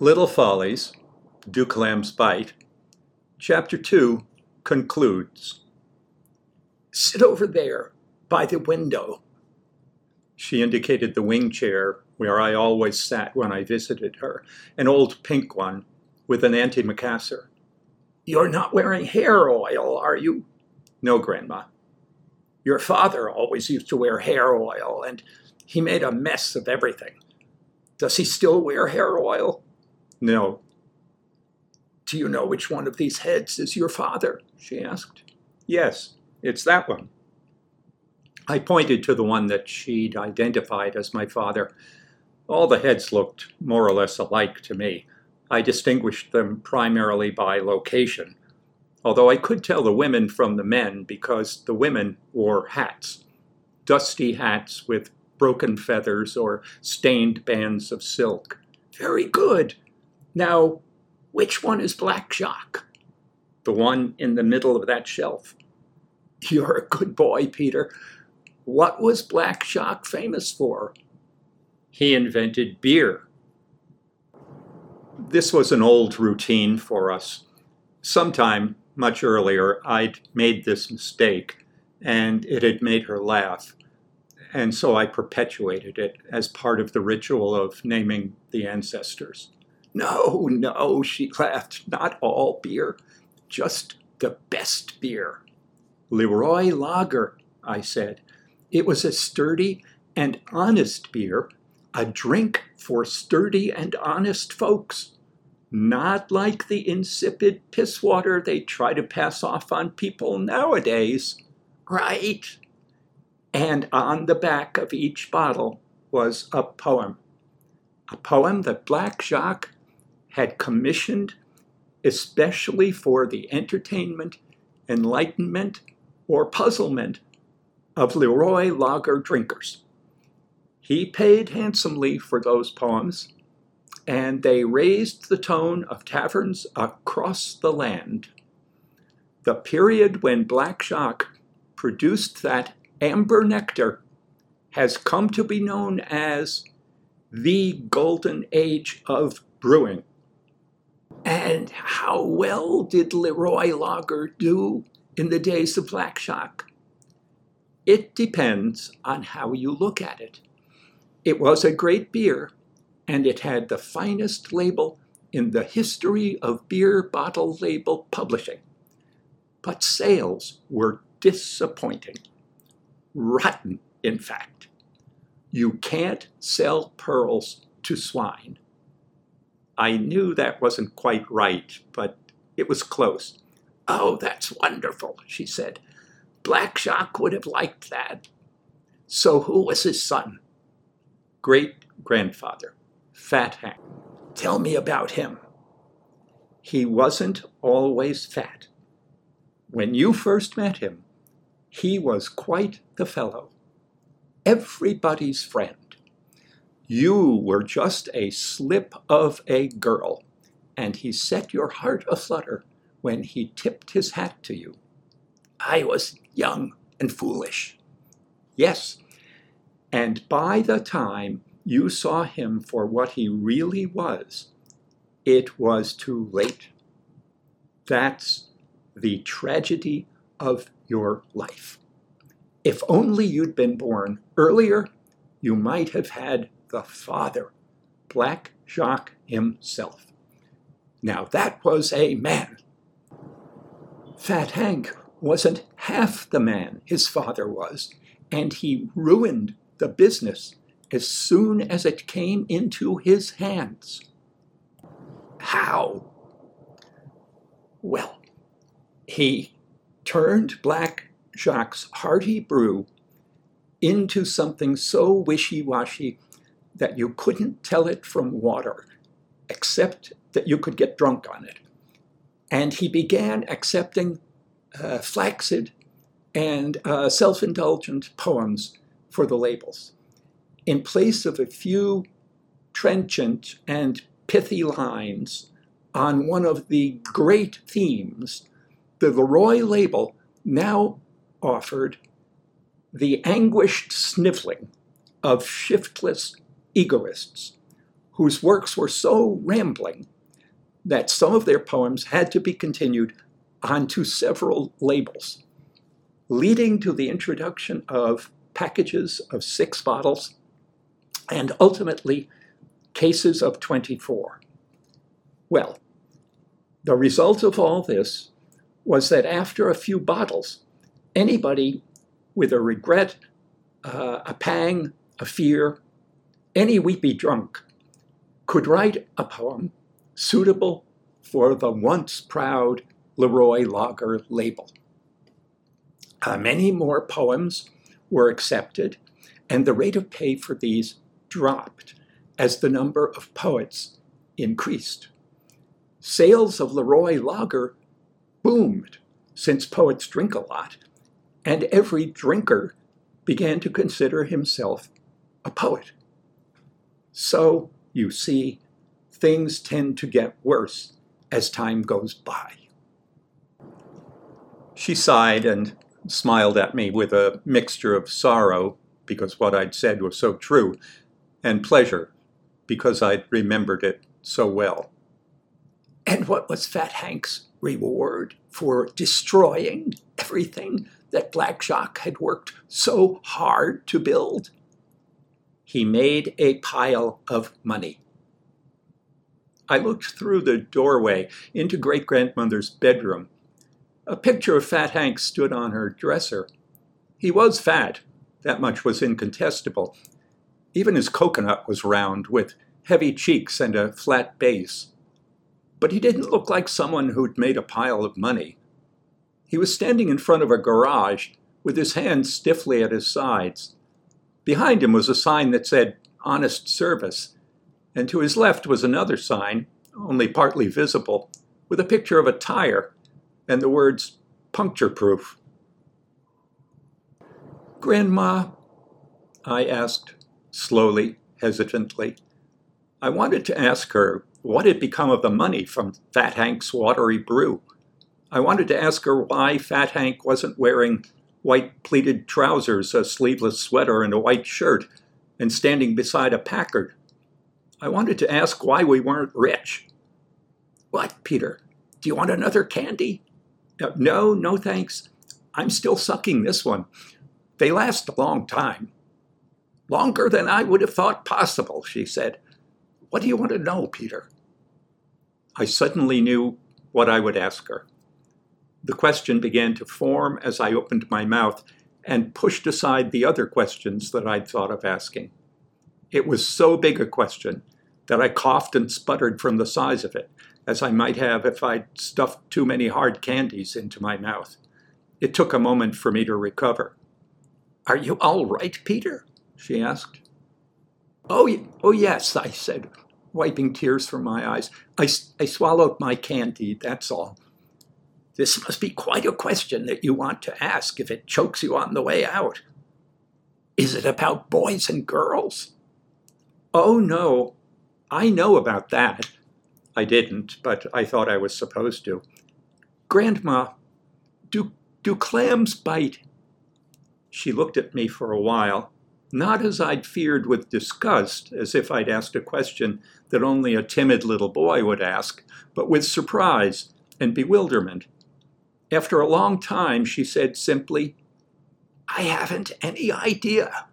Little Follies, Do Clams Bite, Chapter 2 concludes. Sit over there, by the window. She indicated the wing chair where I always sat when I visited her, an old pink one with an antimacassar. You're not wearing hair oil, are you? No, Grandma. Your father always used to wear hair oil, and he made a mess of everything. Does he still wear hair oil? No. Do you know which one of these heads is your father? she asked. Yes, it's that one. I pointed to the one that she'd identified as my father. All the heads looked more or less alike to me. I distinguished them primarily by location, although I could tell the women from the men because the women wore hats dusty hats with broken feathers or stained bands of silk. Very good. Now, which one is Black Jacques? The one in the middle of that shelf. You're a good boy, Peter. What was Black Jacques famous for? He invented beer. This was an old routine for us. Sometime much earlier, I'd made this mistake, and it had made her laugh. And so I perpetuated it as part of the ritual of naming the ancestors. No, no, she laughed. Not all beer, just the best beer. Leroy Lager, I said. It was a sturdy and honest beer, a drink for sturdy and honest folks. Not like the insipid piss water they try to pass off on people nowadays. Right. And on the back of each bottle was a poem. A poem that Black Jacques had commissioned especially for the entertainment, enlightenment, or puzzlement of Leroy Lager drinkers. He paid handsomely for those poems, and they raised the tone of taverns across the land. The period when Black Jacques produced that amber nectar has come to be known as the golden age of brewing. And how well did Leroy Lager do in the days of Black Jacques? It depends on how you look at it. It was a great beer, and it had the finest label in the history of beer bottle label publishing. But sales were disappointing. Rotten, in fact. You can't sell pearls to swine. I knew that wasn't quite right, but it was close. Oh, that's wonderful, she said. Black Jacques would have liked that. So who was his son? Great grandfather, Fat Hank. Tell me about him. He wasn't always fat. When you first met him, he was quite the fellow. Everybody's friend. You were just a slip of a girl, and he set your heart aflutter when he tipped his hat to you. I was young and foolish. Yes, and by the time you saw him for what he really was, it was too late. That's the tragedy of your life. If only you'd been born earlier, you might have had the father, Black Jacques himself. Now that was a man. Fat Hank wasn't half the man his father was, and he ruined the business as soon as it came into his hands. How? Well, he turned Black Jacques' hearty brew into something so wishy washy that you couldn't tell it from water, except that you could get drunk on it. And he began accepting uh, flaccid and uh, self indulgent poems for the labels. In place of a few trenchant and pithy lines on one of the great themes, the Leroy label now offered the anguished sniffling of shiftless egoists whose works were so rambling that some of their poems had to be continued onto several labels, leading to the introduction of packages of six bottles and ultimately cases of 24. Well, the result of all this was that after a few bottles, anybody with a regret, uh, a pang, a fear, any weepy drunk could write a poem suitable for the once proud Leroy Lager label. Uh, many more poems were accepted, and the rate of pay for these dropped as the number of poets increased. Sales of Leroy Lager boomed since poets drink a lot, and every drinker began to consider himself a poet. So, you see, things tend to get worse as time goes by. She sighed and smiled at me with a mixture of sorrow, because what I'd said was so true, and pleasure, because I'd remembered it so well. And what was Fat Hank's reward for destroying everything that Black Jacques had worked so hard to build? He made a pile of money. I looked through the doorway into great grandmother's bedroom. A picture of Fat Hank stood on her dresser. He was fat, that much was incontestable. Even his coconut was round, with heavy cheeks and a flat base. But he didn't look like someone who'd made a pile of money. He was standing in front of a garage with his hands stiffly at his sides. Behind him was a sign that said, Honest Service, and to his left was another sign, only partly visible, with a picture of a tire and the words puncture proof. Grandma, I asked, slowly, hesitantly. I wanted to ask her what had become of the money from Fat Hank's watery brew. I wanted to ask her why Fat Hank wasn't wearing white pleated trousers, a sleeveless sweater, and a white shirt, and standing beside a Packard I wanted to ask why we weren't rich. What, Peter? Do you want another candy? Uh, no, no, thanks. I'm still sucking this one. They last a long time. Longer than I would have thought possible, she said. What do you want to know, Peter? I suddenly knew what I would ask her. The question began to form as I opened my mouth and pushed aside the other questions that I'd thought of asking. It was so big a question that I coughed and sputtered from the size of it, as I might have if I'd stuffed too many hard candies into my mouth. It took a moment for me to recover. Are you all right, Peter? she asked. Oh, oh yes, I said, wiping tears from my eyes. I, I swallowed my candy, that's all. This must be quite a question that you want to ask if it chokes you on the way out. Is it about boys and girls? Oh, no. I know about that. I didn't, but I thought I was supposed to. Grandma, do, do clams bite? She looked at me for a while, not as I'd feared with disgust, as if I'd asked a question that only a timid little boy would ask, but with surprise and bewilderment. After a long time, she said simply, I haven't any idea.